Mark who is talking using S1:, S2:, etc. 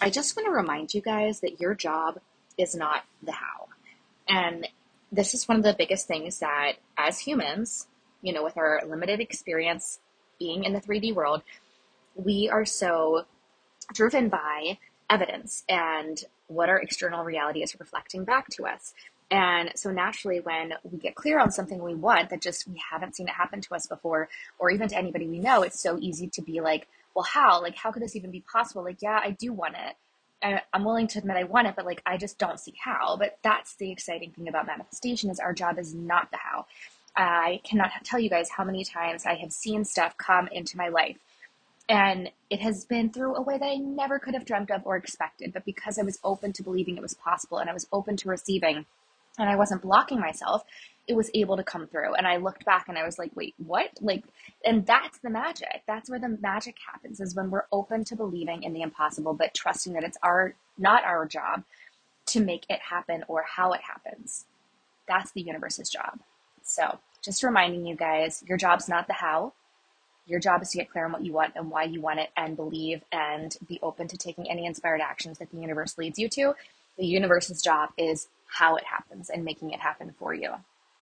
S1: I just want to remind you guys that your job is not the how. And this is one of the biggest things that, as humans, you know, with our limited experience being in the 3D world, we are so driven by evidence and what our external reality is reflecting back to us. And so naturally, when we get clear on something we want that just we haven't seen it happen to us before, or even to anybody we know, it's so easy to be like, well, how? Like, how could this even be possible? Like, yeah, I do want it. I'm willing to admit I want it, but like, I just don't see how. But that's the exciting thing about manifestation is our job is not the how. I cannot tell you guys how many times I have seen stuff come into my life and it has been through a way that I never could have dreamt of or expected. But because I was open to believing it was possible and I was open to receiving, and I wasn't blocking myself, it was able to come through. And I looked back and I was like, wait, what? Like, and that's the magic. That's where the magic happens is when we're open to believing in the impossible, but trusting that it's our, not our job to make it happen or how it happens. That's the universe's job. So just reminding you guys, your job's not the how. Your job is to get clear on what you want and why you want it and believe and be open to taking any inspired actions that the universe leads you to. The universe's job is how it happens and making it happen for you.